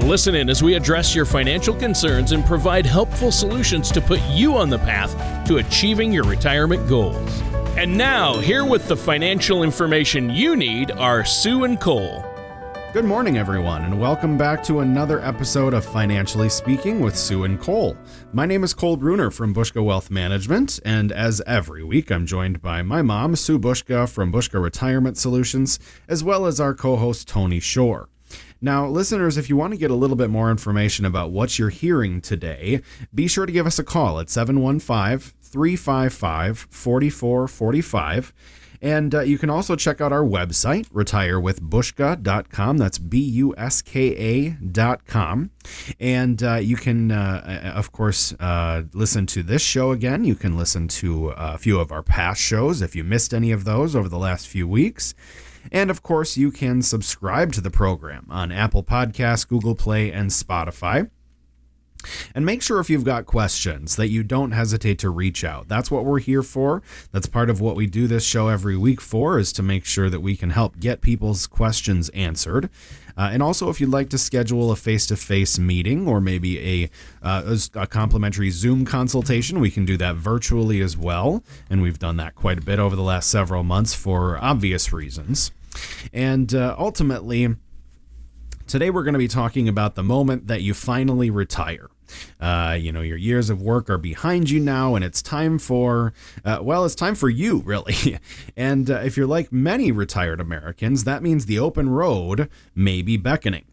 Listen in as we address your financial concerns and provide helpful solutions to put you on the path to achieving your retirement goals. And now, here with the financial information you need are Sue and Cole. Good morning, everyone, and welcome back to another episode of Financially Speaking with Sue and Cole. My name is Cole Bruner from Buska Wealth Management, and as every week, I'm joined by my mom, Sue Buska from Buska Retirement Solutions, as well as our co host, Tony Shore. Now, listeners, if you want to get a little bit more information about what you're hearing today, be sure to give us a call at 715 355 4445. And uh, you can also check out our website, retirewithbuska.com. That's B U S K A.com. And uh, you can, uh, of course, uh, listen to this show again. You can listen to a few of our past shows if you missed any of those over the last few weeks. And of course, you can subscribe to the program on Apple Podcasts, Google Play, and Spotify. And make sure if you've got questions that you don't hesitate to reach out. That's what we're here for. That's part of what we do this show every week for is to make sure that we can help get people's questions answered. Uh, and also, if you'd like to schedule a face to face meeting or maybe a, uh, a complimentary Zoom consultation, we can do that virtually as well. And we've done that quite a bit over the last several months for obvious reasons. And uh, ultimately, today we're going to be talking about the moment that you finally retire. Uh, you know, your years of work are behind you now, and it's time for, uh, well, it's time for you, really. and uh, if you're like many retired Americans, that means the open road may be beckoning.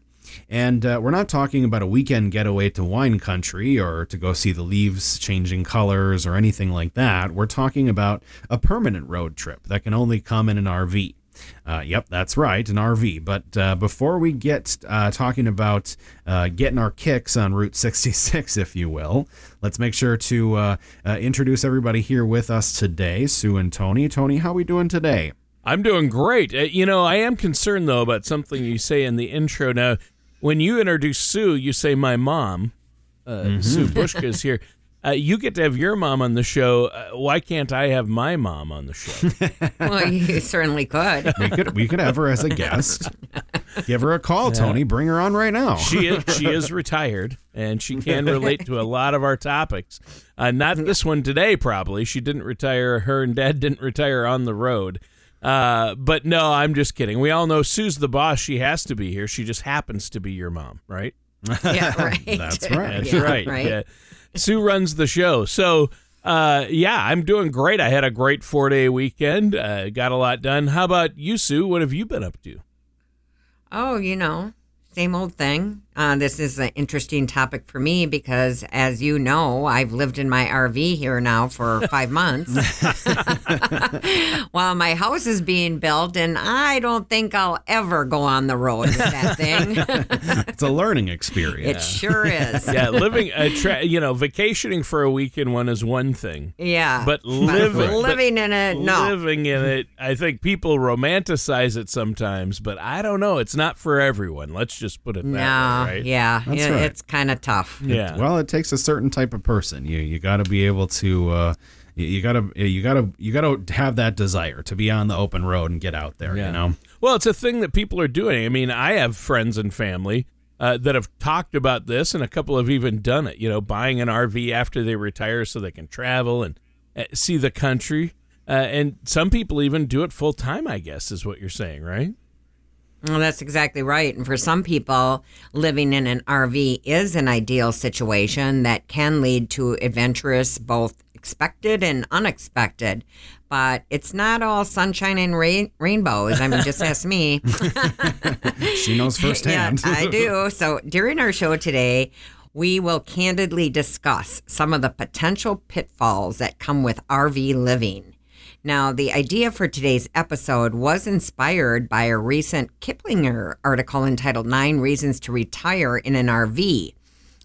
And uh, we're not talking about a weekend getaway to wine country or to go see the leaves changing colors or anything like that. We're talking about a permanent road trip that can only come in an RV. Uh, yep, that's right, an RV. But uh, before we get uh, talking about uh, getting our kicks on Route 66, if you will, let's make sure to uh, uh, introduce everybody here with us today, Sue and Tony. Tony, how are we doing today? I'm doing great. you know, I am concerned though about something you say in the intro. Now, when you introduce Sue, you say my mom. Mm-hmm. Sue Buska is here. Uh, you get to have your mom on the show. Uh, why can't I have my mom on the show? well, you certainly could. We could we could have her as a guest. Give her a call, yeah. Tony. Bring her on right now. She is she is retired and she can relate to a lot of our topics. Uh, not this one today, probably. She didn't retire. Her and Dad didn't retire on the road. Uh, but no, I'm just kidding. We all know Sue's the boss. She has to be here. She just happens to be your mom, right? Yeah, right. That's right. That's yeah, right. right. Yeah. Sue runs the show. So, uh, yeah, I'm doing great. I had a great four day weekend. Uh, got a lot done. How about you, Sue? What have you been up to? Oh, you know, same old thing. Uh, this is an interesting topic for me because, as you know, I've lived in my RV here now for five months while my house is being built, and I don't think I'll ever go on the road with that thing. it's a learning experience. It sure is. Yeah, living, a tra- you know, vacationing for a week in one is one thing. Yeah, but living, but living in it, no, living in it. I think people romanticize it sometimes, but I don't know. It's not for everyone. Let's just put it that no. way right? Yeah, That's right. it's kind of tough. Yeah. well, it takes a certain type of person. You you got to be able to. Uh, you gotta you gotta you gotta have that desire to be on the open road and get out there yeah. you know well it's a thing that people are doing i mean i have friends and family uh, that have talked about this and a couple have even done it you know buying an rv after they retire so they can travel and uh, see the country uh, and some people even do it full time i guess is what you're saying right well, that's exactly right. And for some people, living in an RV is an ideal situation that can lead to adventurous, both expected and unexpected. But it's not all sunshine and rain- rainbows. I mean, just ask me. she knows firsthand. yeah, I do. So during our show today, we will candidly discuss some of the potential pitfalls that come with RV living. Now, the idea for today's episode was inspired by a recent Kiplinger article entitled Nine Reasons to Retire in an RV.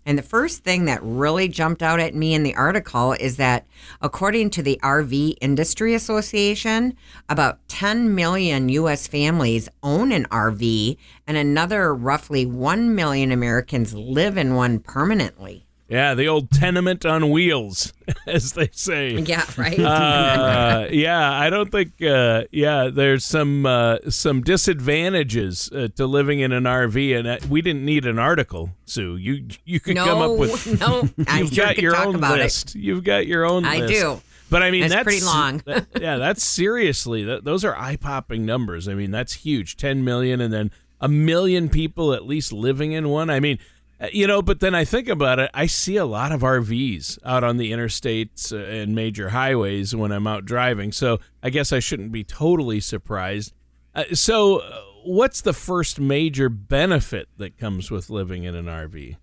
And the first thing that really jumped out at me in the article is that, according to the RV Industry Association, about 10 million U.S. families own an RV, and another roughly 1 million Americans live in one permanently. Yeah, the old tenement on wheels, as they say. Yeah, right. Uh, yeah, I don't think. Uh, yeah, there's some uh, some disadvantages uh, to living in an RV, and uh, we didn't need an article, Sue. You you could no, come up with. no, I You've sure got your own list. You've got your own. I list. do. But I mean, It's that's pretty long. that- yeah, that's seriously. That, those are eye-popping numbers. I mean, that's huge. Ten million, and then a million people at least living in one. I mean, you know. But then I think about it. I see a lot of RVs out on the interstates uh, and major highways when I'm out driving. So I guess I shouldn't be totally surprised. Uh, so, uh, what's the first major benefit that comes with living in an RV?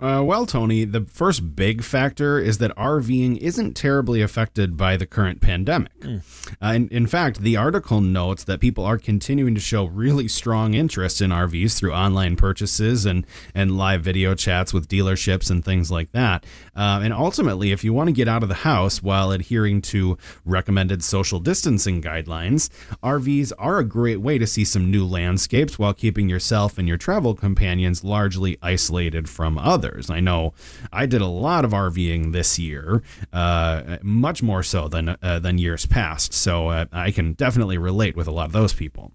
Uh, well, Tony, the first big factor is that RVing isn't terribly affected by the current pandemic. Uh, in, in fact, the article notes that people are continuing to show really strong interest in RVs through online purchases and, and live video chats with dealerships and things like that. Uh, and ultimately, if you want to get out of the house while adhering to recommended social distancing guidelines, RVs are a great way to see some new landscapes while keeping yourself and your travel companions largely isolated from others. I know I did a lot of RVing this year, uh, much more so than uh, than years past. So uh, I can definitely relate with a lot of those people.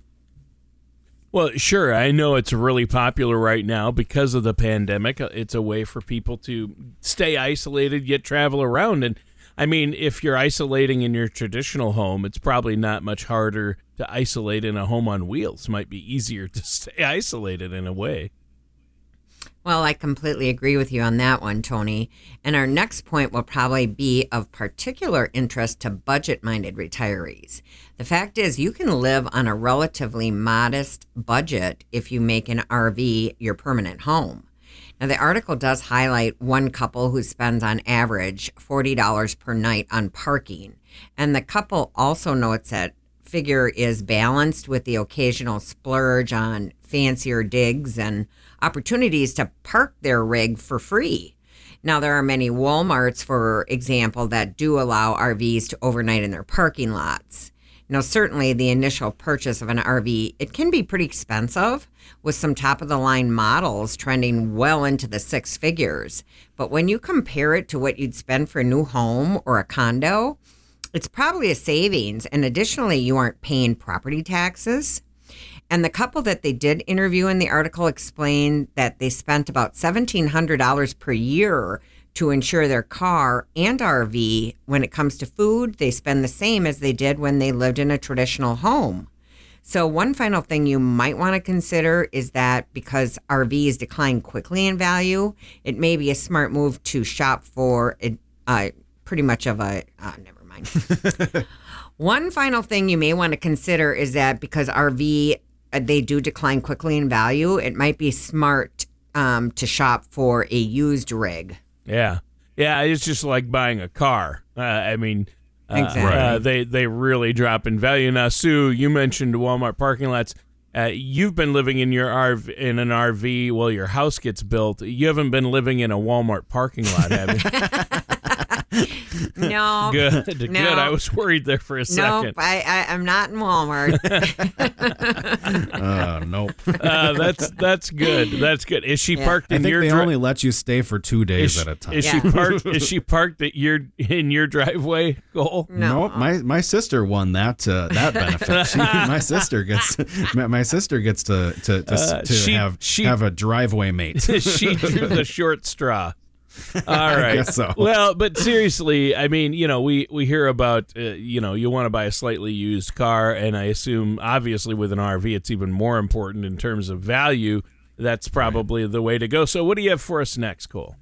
Well, sure. I know it's really popular right now because of the pandemic. Uh, It's a way for people to stay isolated yet travel around. And I mean, if you're isolating in your traditional home, it's probably not much harder to isolate in a home on wheels. might be easier to stay isolated in a way. Well, I completely agree with you on that one, Tony. And our next point will probably be of particular interest to budget minded retirees. The fact is, you can live on a relatively modest budget if you make an RV your permanent home. Now, the article does highlight one couple who spends on average $40 per night on parking. And the couple also notes that figure is balanced with the occasional splurge on fancier digs and opportunities to park their rig for free. Now, there are many Walmarts, for example, that do allow RVs to overnight in their parking lots. Now, certainly the initial purchase of an RV, it can be pretty expensive with some top of the line models trending well into the six figures. But when you compare it to what you'd spend for a new home or a condo, it's probably a savings. And additionally, you aren't paying property taxes. And the couple that they did interview in the article explained that they spent about $1,700 per year to insure their car and RV. When it comes to food, they spend the same as they did when they lived in a traditional home. So, one final thing you might want to consider is that because RVs decline quickly in value, it may be a smart move to shop for a, uh, pretty much of a, uh, never mind. One final thing you may want to consider is that because RV they do decline quickly in value, it might be smart um, to shop for a used rig. Yeah, yeah. It's just like buying a car. Uh, I mean, uh, Exactly. uh, they they really drop in value. Now, Sue, you mentioned Walmart parking lots. Uh, you've been living in your RV in an RV while your house gets built. You haven't been living in a Walmart parking lot, have you? No, good, good. I was worried there for a nope. second. I, I I'm not in Walmart. Uh, nope. Uh, that's that's good. That's good. Is she Yeah. parked I think your they dri- only let you stay for two days is, at a time. Is Yeah. she parked? is she parked at your in your driveway? Cole? No. Nope, my my sister won that uh, that benefit. She, my sister gets my, my sister gets to to to, Uh, to she- have she- have a driveway mate. she drew the short straw. All right. so. Well, but seriously, I mean, you know, we we hear about, uh, you know, you want to buy a slightly used car, and I assume, obviously, with an RV, it's even more important in terms of value. That's probably the way to go. So, what do you have for us next, Cole?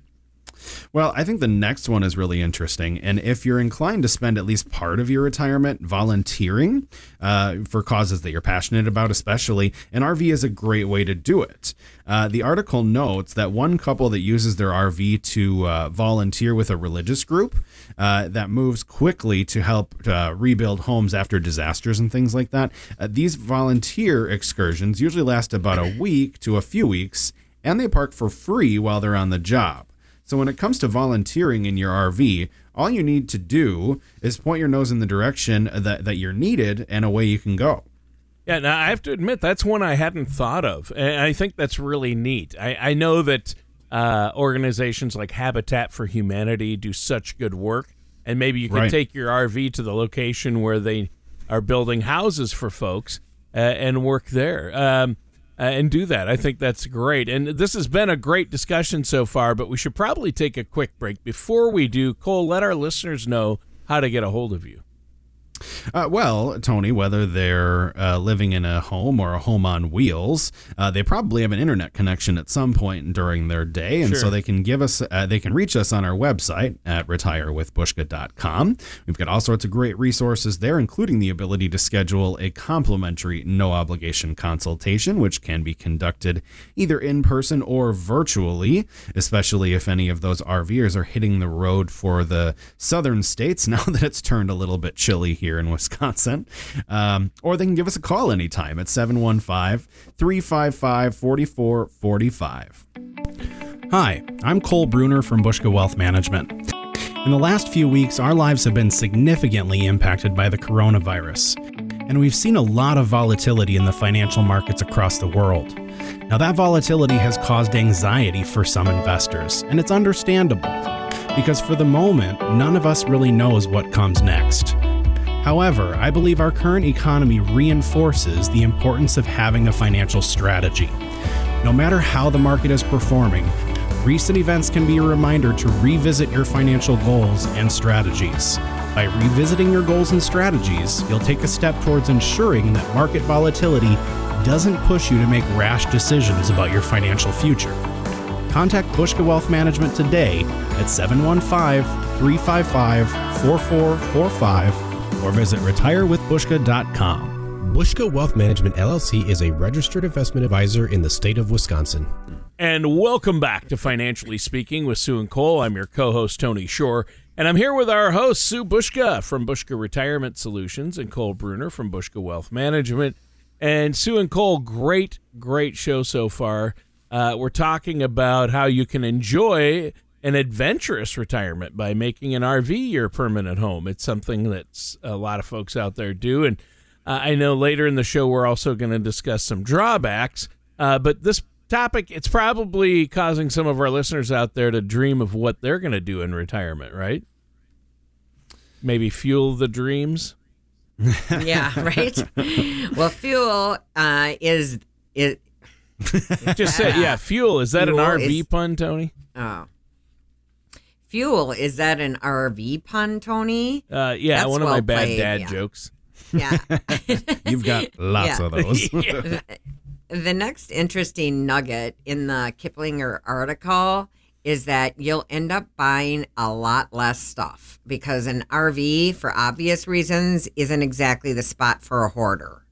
Well, I think the next one is really interesting. And if you're inclined to spend at least part of your retirement volunteering uh, for causes that you're passionate about, especially, an RV is a great way to do it. Uh, the article notes that one couple that uses their RV to uh, volunteer with a religious group uh, that moves quickly to help uh, rebuild homes after disasters and things like that, uh, these volunteer excursions usually last about a week to a few weeks and they park for free while they're on the job. So when it comes to volunteering in your RV, all you need to do is point your nose in the direction that, that you're needed and away you can go. Yeah, now I have to admit that's one I hadn't thought of, and I think that's really neat. I, I know that uh, organizations like Habitat for Humanity do such good work, and maybe you can Right. take your RV to the location where they are building houses for folks uh, and work there. Um, uh, and do that. I think that's great. And this has been a great discussion so far, but we should probably take a quick break. Before we do, Cole, let our listeners know how to get a hold of you. Uh, well, Tony, whether they're uh, living in a home or a home on wheels, uh, they probably have an internet connection at some point during their day, and Sure. so they can give us, uh, they can reach us on our website at retirewithbuska.com. We've got all sorts of great resources there, including the ability to schedule a complimentary, no obligation consultation, which can be conducted either in person or virtually, especially if any of those RVers are hitting the road for the southern states now that it's turned a little bit chilly here in Wisconsin. Um, or they can give us a call anytime at 715 355 4445. Hi, I'm Cole Bruner from Buska Wealth Management. In the last few weeks, our lives have been significantly impacted by the coronavirus, and we've seen a lot of volatility in the financial markets across the world. Now, that volatility has caused anxiety for some investors, and it's understandable, because for the moment, none of us really knows what comes next. However, I believe our current economy reinforces the importance of having a financial strategy. No matter how the market is performing, recent events can be a reminder to revisit your financial goals and strategies. By revisiting your goals and strategies, you'll take a step towards ensuring that market volatility doesn't push you to make rash decisions about your financial future. Contact Buska Wealth Management today at 715 355 4445 or visit retirewithbuska.com. Buska Wealth Management LLC is a registered investment advisor in the state of Wisconsin. And welcome back to Financially Speaking with Sue and Cole. I'm your co host, Tony Shore. And I'm here with our host, Sue Buska from Buska Retirement Solutions and Cole Bruner from Buska Wealth Management. And Sue and Cole, great, great show so far. Uh, we're talking about how you can enjoy an adventurous retirement by making an RV your permanent home. It's something that's a lot of folks out there do. And uh, I know later in the show, we're also going to discuss some drawbacks. Uh, but this topic, it's probably causing some of our listeners out there to dream of what they're going to do in retirement, right? Maybe fuel the dreams. yeah, right. well, fuel uh, is it. Just say, yeah, fuel. Is that an RV is- pun, Tony? oh. Fuel is that an RV pun, Tony? Uh, yeah, That's one of my bad played, dad yeah. jokes. Yeah. You've got lots Yeah. of those. the next interesting nugget in the Kiplinger article is that you'll end up buying a lot less stuff because an RV, for obvious reasons, isn't exactly the spot for a hoarder.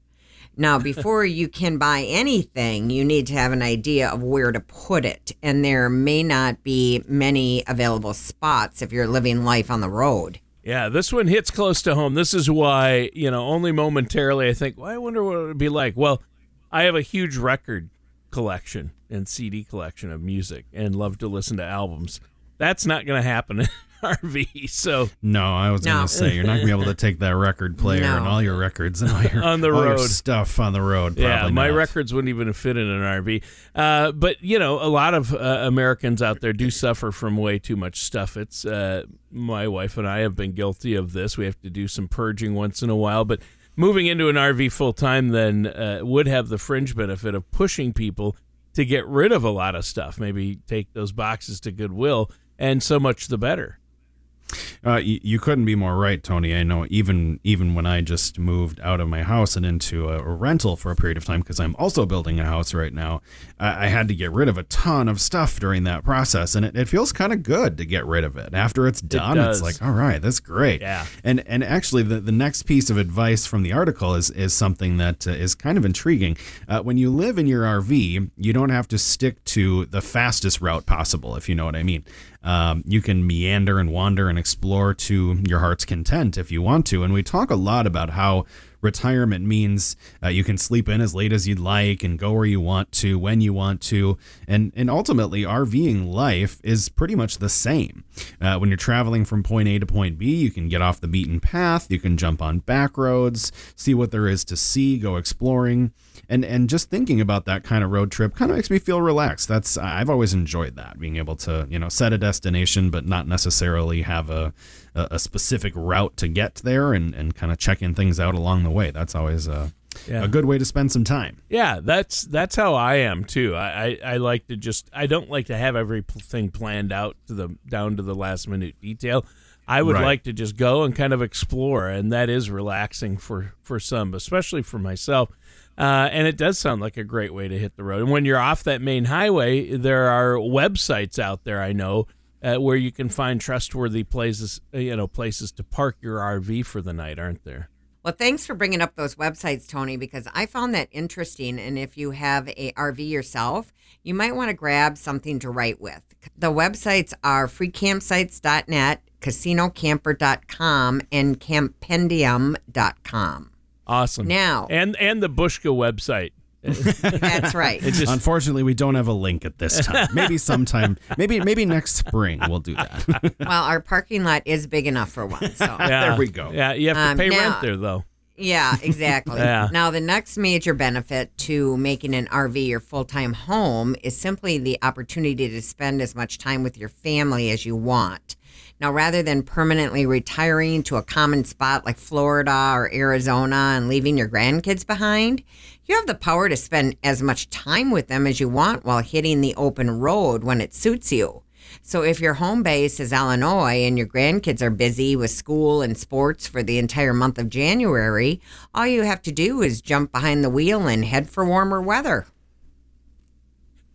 Now, before you can buy anything, you need to have an idea of where to put it. And there may not be many available spots if you're living life on the road. Yeah, this one hits close to home. This is why, you know, only momentarily I think, well, I wonder what it would be like. Well, I have a huge record collection and CD collection of music and love to listen to albums. That's not going to happen RV. So No, I was No. going to say you're not going to be able to take that record player No. and all your records and all your On the all your road. stuff on the road. yeah, Probably my not. records wouldn't even fit in an RV. Uh, but you know, a lot of uh, Americans out there do suffer from way too much stuff. It's uh, my wife and I have been guilty of this. We have to do some purging once in a while, but moving into an RV full time then uh, would have the fringe benefit of pushing people to get rid of a lot of stuff. Maybe take those boxes to Goodwill, and so much the better. Uh, you, you couldn't be more right, Tony. I know even even when I just moved out of my house and into a, a rental for a period of time because I'm also building a house right now, I, I had to get rid of a ton of stuff during that process, and it, it feels kind of good to get rid of it after it's done. does. it's like, all right, that's great. Yeah. And and actually, the, the next piece of advice from the article is is something that uh, is kind of intriguing. Uh, when you live in your RV, you don't have to stick to the fastest route possible, if you know what I mean. Um, you can meander and wander and explore to your heart's content if you want to. And we talk a lot about how retirement means uh, you can sleep in as late as you'd like and go where you want to when you want to, and and ultimately RVing life is pretty much the same. Uh, when you're traveling from point A to point B, you can get off the beaten path, you can jump on back roads, see what there is to see, go exploring and and just thinking about that kind of road trip kind of makes me feel relaxed. That's I've always enjoyed that being able to you know set a destination but not necessarily have a a specific route to get there and and kind of checking things out along the way. That's always a yeah. a good way to spend some time. Yeah, that's that's how I am too. I, I, I like to just I don't like to have everything planned out to the down to the last minute detail. I would right. like to just go and kind of explore, and that is relaxing for for some, especially for myself. Uh, and it does sound like a great way to hit the road. And when you're off that main highway, there are websites out there I know uh, where you can find trustworthy places, you know, places to park your RV for the night, aren't there? Well, thanks for bringing up those websites, Tony, because I found that interesting. And if you have a RV yourself, you might want to grab something to write with. The websites are freecampsites.net, casinocamper.com, and campendium.com. Awesome. Now and and the Buska website. That's right. Just, Unfortunately, we don't have a link at this time. Maybe sometime, maybe maybe next spring we'll do that. well, our parking lot is big enough for one. So yeah. there we go. Yeah, you have to um, pay now, rent there though. Yeah, exactly. yeah. Now, the next major benefit to making an RV your full time home is simply the opportunity to spend as much time with your family as you want. Now, rather than permanently retiring to a common spot like Florida or Arizona and leaving your grandkids behind, you have the power to spend as much time with them as you want while hitting the open road when it suits you. So, if your home base is Illinois and your grandkids are busy with school and sports for the entire month of January, all you have to do is jump behind the wheel and head for warmer weather.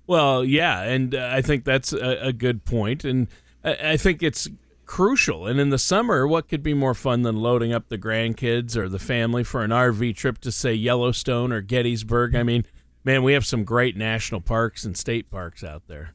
Well, yeah, and uh, I think that's a, good point, and I think it's crucial. And in the summer, what could be more fun than loading up the grandkids or the family for an RV trip to, say, Yellowstone or Gettysburg? I mean, man, we have some great national parks and state parks out there.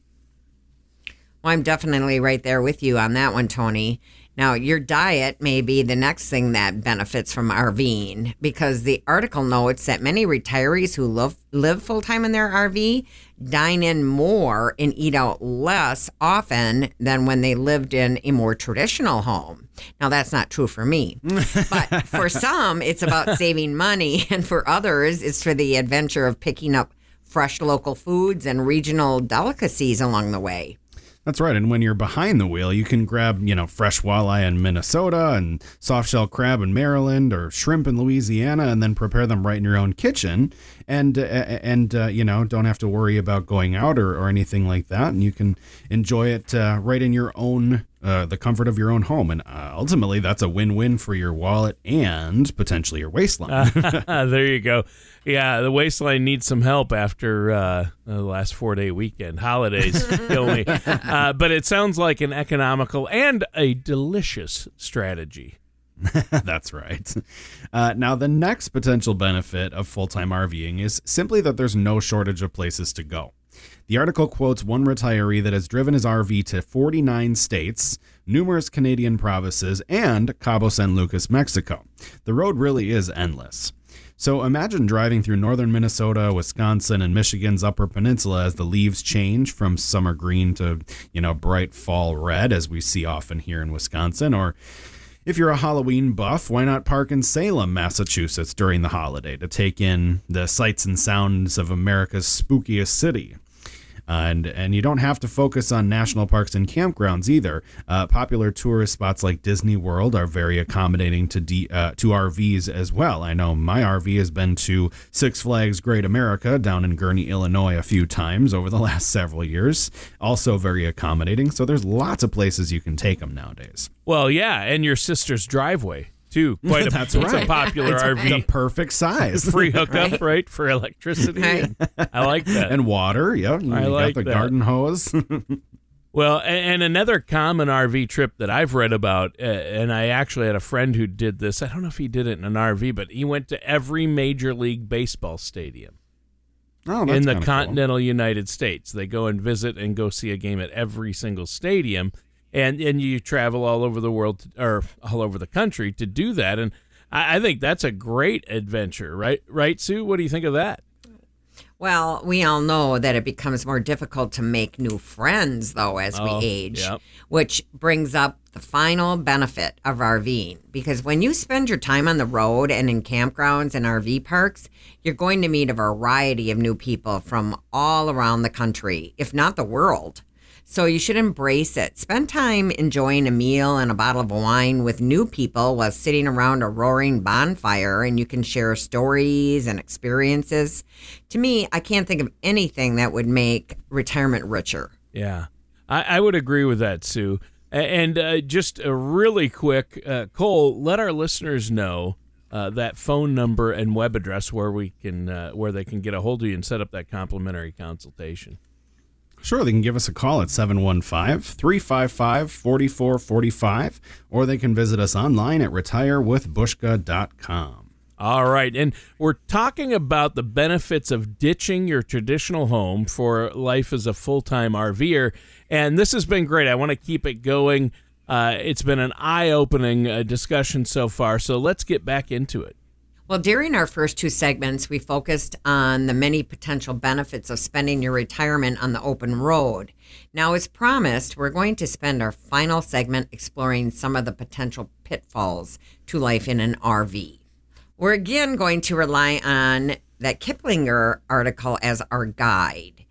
Well, I'm definitely right there with you on that one, Tony. Now, your diet may be the next thing that benefits from RVing because the article notes that many retirees who live, live full time in their RV dine in more and eat out less often than when they lived in a more traditional home. Now, that's not true for me, but for some, it's about saving money, and for others, it's for the adventure of picking up fresh local foods and regional delicacies along the way. That's right. And when you're behind the wheel, you can grab, you know, fresh walleye in Minnesota and soft shell crab in Maryland or shrimp in Louisiana and then prepare them right in your own kitchen. And, uh, and uh, you know, don't have to worry about going out or, or anything like that. And you can enjoy it uh, right in your own uh, the comfort of your own home. And uh, ultimately, that's a win win for your wallet and potentially your waistline. there you go. Yeah, the waistline needs some help after uh, the last four day weekend. Holidays kill me. Uh, but it sounds like an economical and a delicious strategy. That's right. Uh, now, the next potential benefit of full time RVing is simply that there's no shortage of places to go. The article quotes one retiree that has driven his RV to 49 states, numerous Canadian provinces, and Cabo San Lucas, Mexico. The road really is endless. So imagine driving through northern Minnesota, Wisconsin, and Michigan's Upper Peninsula as the leaves change from summer green to, you know, bright fall red, as we see often here in Wisconsin. Or if you're a Halloween buff, why not park in Salem, Massachusetts during the holiday to take in the sights and sounds of America's spookiest city? And and you don't have to focus on national parks and campgrounds either. Uh, popular tourist spots like Disney World are very accommodating to D, uh, to RVs as well. I know my RV has been to Six Flags Great America down in Gurnee, Illinois, a few times over the last several years. Also very accommodating. So there's lots of places you can take them nowadays. Well, yeah, and your sister's driveway too. Quite a, That's right. It's a popular it's RV. The perfect size. Free hookup, right? right? For electricity. Right. I like that. And water. Yep. You I like the that. garden hose. well, and, and, another common RV trip that I've read about, uh, and I actually had a friend who did this. I don't know if he did it in an RV, but he went to every major league baseball stadium. Oh, in the continental cool. United States. They go and visit and go see a game at every single stadium and and you travel all over the world or all over the country to do that and I, I think that's a great adventure, right? Right, Sue? What do you think of that? Well, we all know that it becomes more difficult to make new friends, though, as Oh, we age, yep. which brings up the final benefit of RVing. Because when you spend your time on the road and in campgrounds and RV parks, you're going to meet a variety of new people from all around the country, if not the world. So you should embrace it. Spend time enjoying a meal and a bottle of wine with new people while sitting around a roaring bonfire and you can share stories and experiences. To me, I can't think of anything that would make retirement richer. Yeah, I, I would agree with that, Sue. And uh, just a really quick, uh, Cole, let our listeners know uh, that phone number and web address where we can, uh, where they can get a hold of you and set up that complimentary consultation. Sure, they can give us a call at 715 355 4445, or they can visit us online at retirewithbuska.com. All right, and we're talking about the benefits of ditching your traditional home for life as a full-time RVer, and this has been great. I want to keep it going. Uh, it's been an eye-opening uh, discussion so far, so let's get back into it. Well, during our first two segments, we focused on the many potential benefits of spending your retirement on the open road. Now, as promised, we're going to spend our final segment exploring some of the potential pitfalls to life in an RV. We're again going to rely on that Kiplinger article as our guide,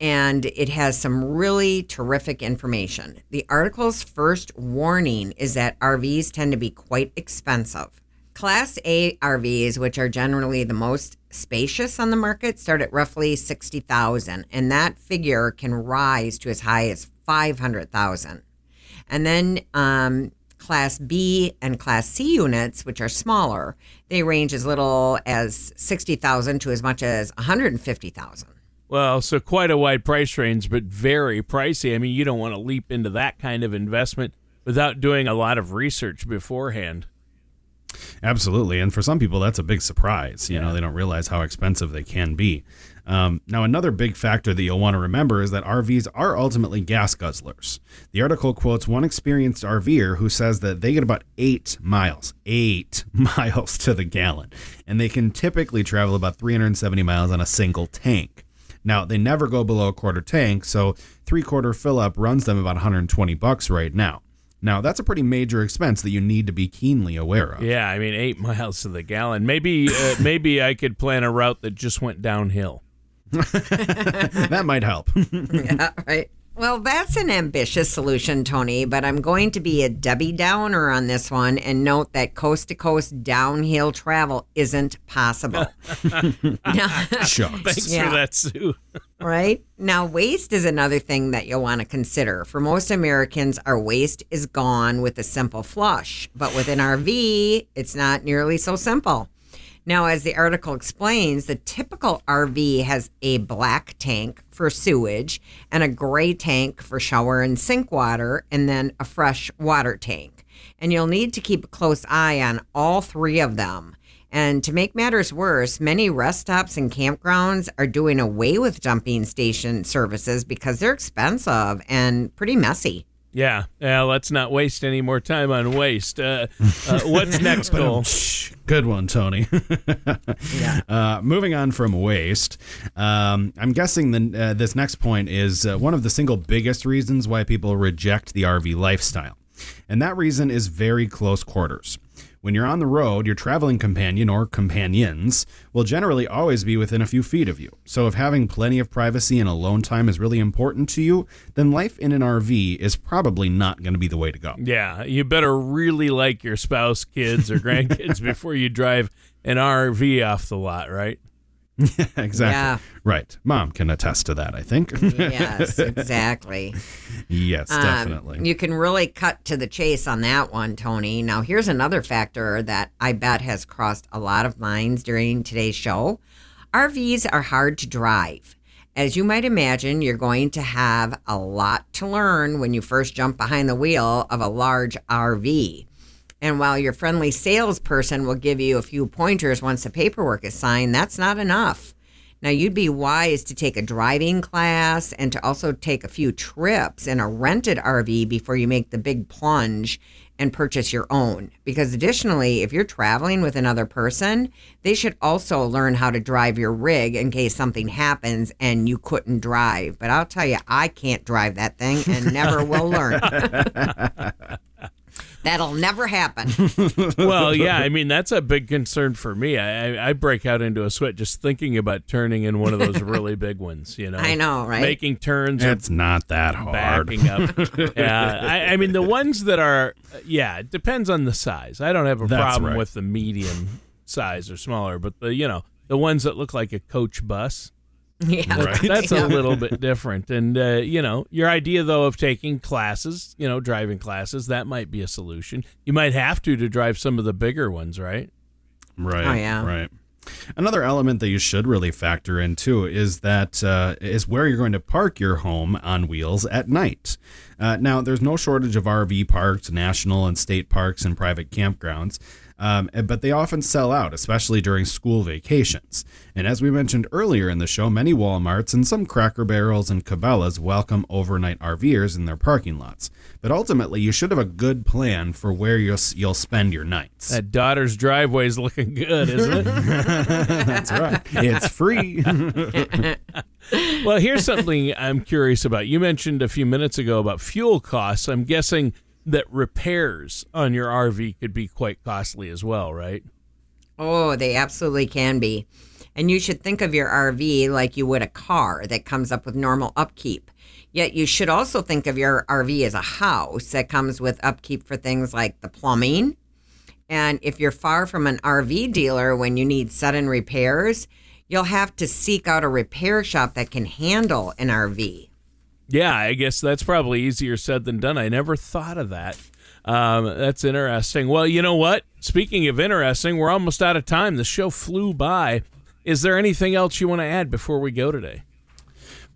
and it has some really terrific information. The article's first warning is that RVs tend to be quite expensive. Class A RVs, which are generally the most spacious on the market, start at roughly 60,000 and that figure can rise to as high as 500,000. And then um, Class B and Class C units, which are smaller, they range as little as 60,000 to as much as 150,000. Well, so quite a wide price range, but very pricey. I mean, you don't want to leap into that kind of investment without doing a lot of research beforehand. Absolutely. And for some people, that's a big surprise. You know, they don't realize how expensive they can be. Um, now, another big factor that you'll want to remember is that RVs are ultimately gas guzzlers. The article quotes one experienced RVer who says that they get about eight miles, eight miles to the gallon, and they can typically travel about 370 miles on a single tank. Now, they never go below a quarter tank, so three quarter fill up runs them about 120 bucks right now. Now, that's a pretty major expense that you need to be keenly aware of. Yeah, I mean, eight miles to the gallon. Maybe, uh, maybe I could plan a route that just went downhill. that might help. yeah, right. Well, that's an ambitious solution, Tony, but I'm going to be a Debbie Downer on this one and note that coast to coast downhill travel isn't possible. Now- Shucks. Thanks Yeah. for that, Sue. right? Now, waste is another thing that you'll want to consider. For most Americans, our waste is gone with a simple flush, but with an RV, it's not nearly so simple. Now, as the article explains, the typical RV has a black tank for sewage and a gray tank for shower and sink water, and then a fresh water tank. And you'll need to keep a close eye on all three of them. And to make matters worse, many rest stops and campgrounds are doing away with dumping station services because they're expensive and pretty messy. Yeah, yeah. Let's not waste any more time on waste. Uh, uh, what's next, Cole? Good one, Tony. Yeah. Uh, moving on from waste, um, I'm guessing the, uh, this next point is uh, one of the single biggest reasons why people reject the RV lifestyle. And that reason is very close quarters. When you're on the road, your traveling companion or companions will generally always be within a few feet of you. So, if having plenty of privacy and alone time is really important to you, then life in an RV is probably not going to be the way to go. Yeah, you better really like your spouse, kids, or grandkids before you drive an RV off the lot, right? exactly. Yeah. Right. Mom can attest to that, I think. Yes, exactly. yes, Um, definitely. you can really cut to the chase on that one, Tony. Now, here's another factor that I bet has crossed a lot of minds during today's show. RVs are hard to drive. As you might imagine, you're going to have a lot to learn when you first jump behind the wheel of a large RV. And while your friendly salesperson will give you a few pointers once the paperwork is signed, that's not enough. Now, you'd be wise to take a driving class and to also take a few trips in a rented RV before you make the big plunge and purchase your own. Because additionally, if you're traveling with another person, they should also learn how to drive your rig in case something happens and you couldn't drive. But I'll tell you, I can't drive that thing and never will learn. That'll never happen. well, yeah, I mean that's a big concern for me. I, I, I break out into a sweat just thinking about turning in one of those really big ones. You know, I know, right? Making turns, It's not that hard. backing up. yeah, I, I mean the ones that are, yeah, it depends on the size. I don't have a That's problem right. with the medium size or smaller, but the you know the ones that look like a coach bus. yeah, Right. That's Yeah. a little bit different. And, uh, you know, your idea, though, of taking classes, you know, driving classes, that might be a solution. You might have to to drive some of the bigger ones, right? Right. Oh, yeah. Right. Another element that you should really factor in too is that uh, is where you're going to park your home on wheels at night. Uh, now, there's no shortage of RV parks, national and state parks, and private campgrounds. Um, but they often sell out, especially during school vacations. And as we mentioned earlier in the show, many Walmarts and some Cracker Barrels and Cabela's welcome overnight RVers in their parking lots. But ultimately, you should have a good plan for where you'll, you'll spend your nights. That daughter's driveway is looking good, isn't it? That's right. It's free. well, here's something I'm curious about. You mentioned a few minutes ago about fuel costs. I'm guessing that repairs on your RV could be quite costly as well, right? Oh, they absolutely can be. And you should think of your RV like you would a car that comes up with normal upkeep. Yet you should also think of your RV as a house that comes with upkeep for things like the plumbing. And if you're far from an RV dealer when you need sudden repairs, you'll have to seek out a repair shop that can handle an RV. Yeah, I guess that's probably easier said than done. I never thought of that. Um, that's interesting. Well, you know what? Speaking of interesting, we're almost out of time. The show flew by. Is there anything else you want to add before we go today?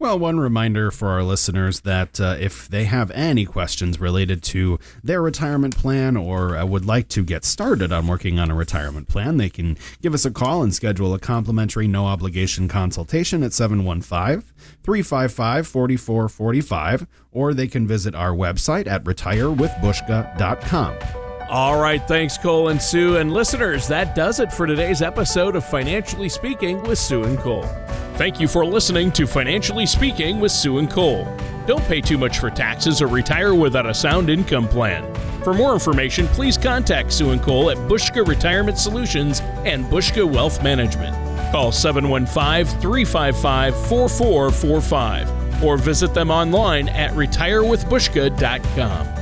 Well, one reminder for our listeners that uh, if they have any questions related to their retirement plan or uh, would like to get started on working on a retirement plan, they can give us a call and schedule a complimentary no obligation consultation at 715 355 4445, or they can visit our website at retirewithbuska.com. All right, thanks, Cole and Sue. And listeners, that does it for today's episode of Financially Speaking with Sue and Cole. Thank you for listening to Financially Speaking with Sue and Cole. Don't pay too much for taxes or retire without a sound income plan. For more information, please contact Sue and Cole at Buska Retirement Solutions and Buska Wealth Management. Call 715 355 4445 or visit them online at retirewithbuska.com.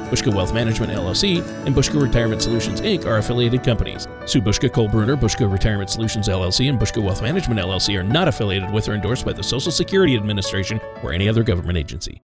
Buska Wealth Management LLC, and Buska Retirement Solutions Inc. are affiliated companies. Sue Buska, Cole Bruner, Buska Retirement Solutions LLC, and Buska Wealth Management LLC are not affiliated with or endorsed by the Social Security Administration or any other government agency.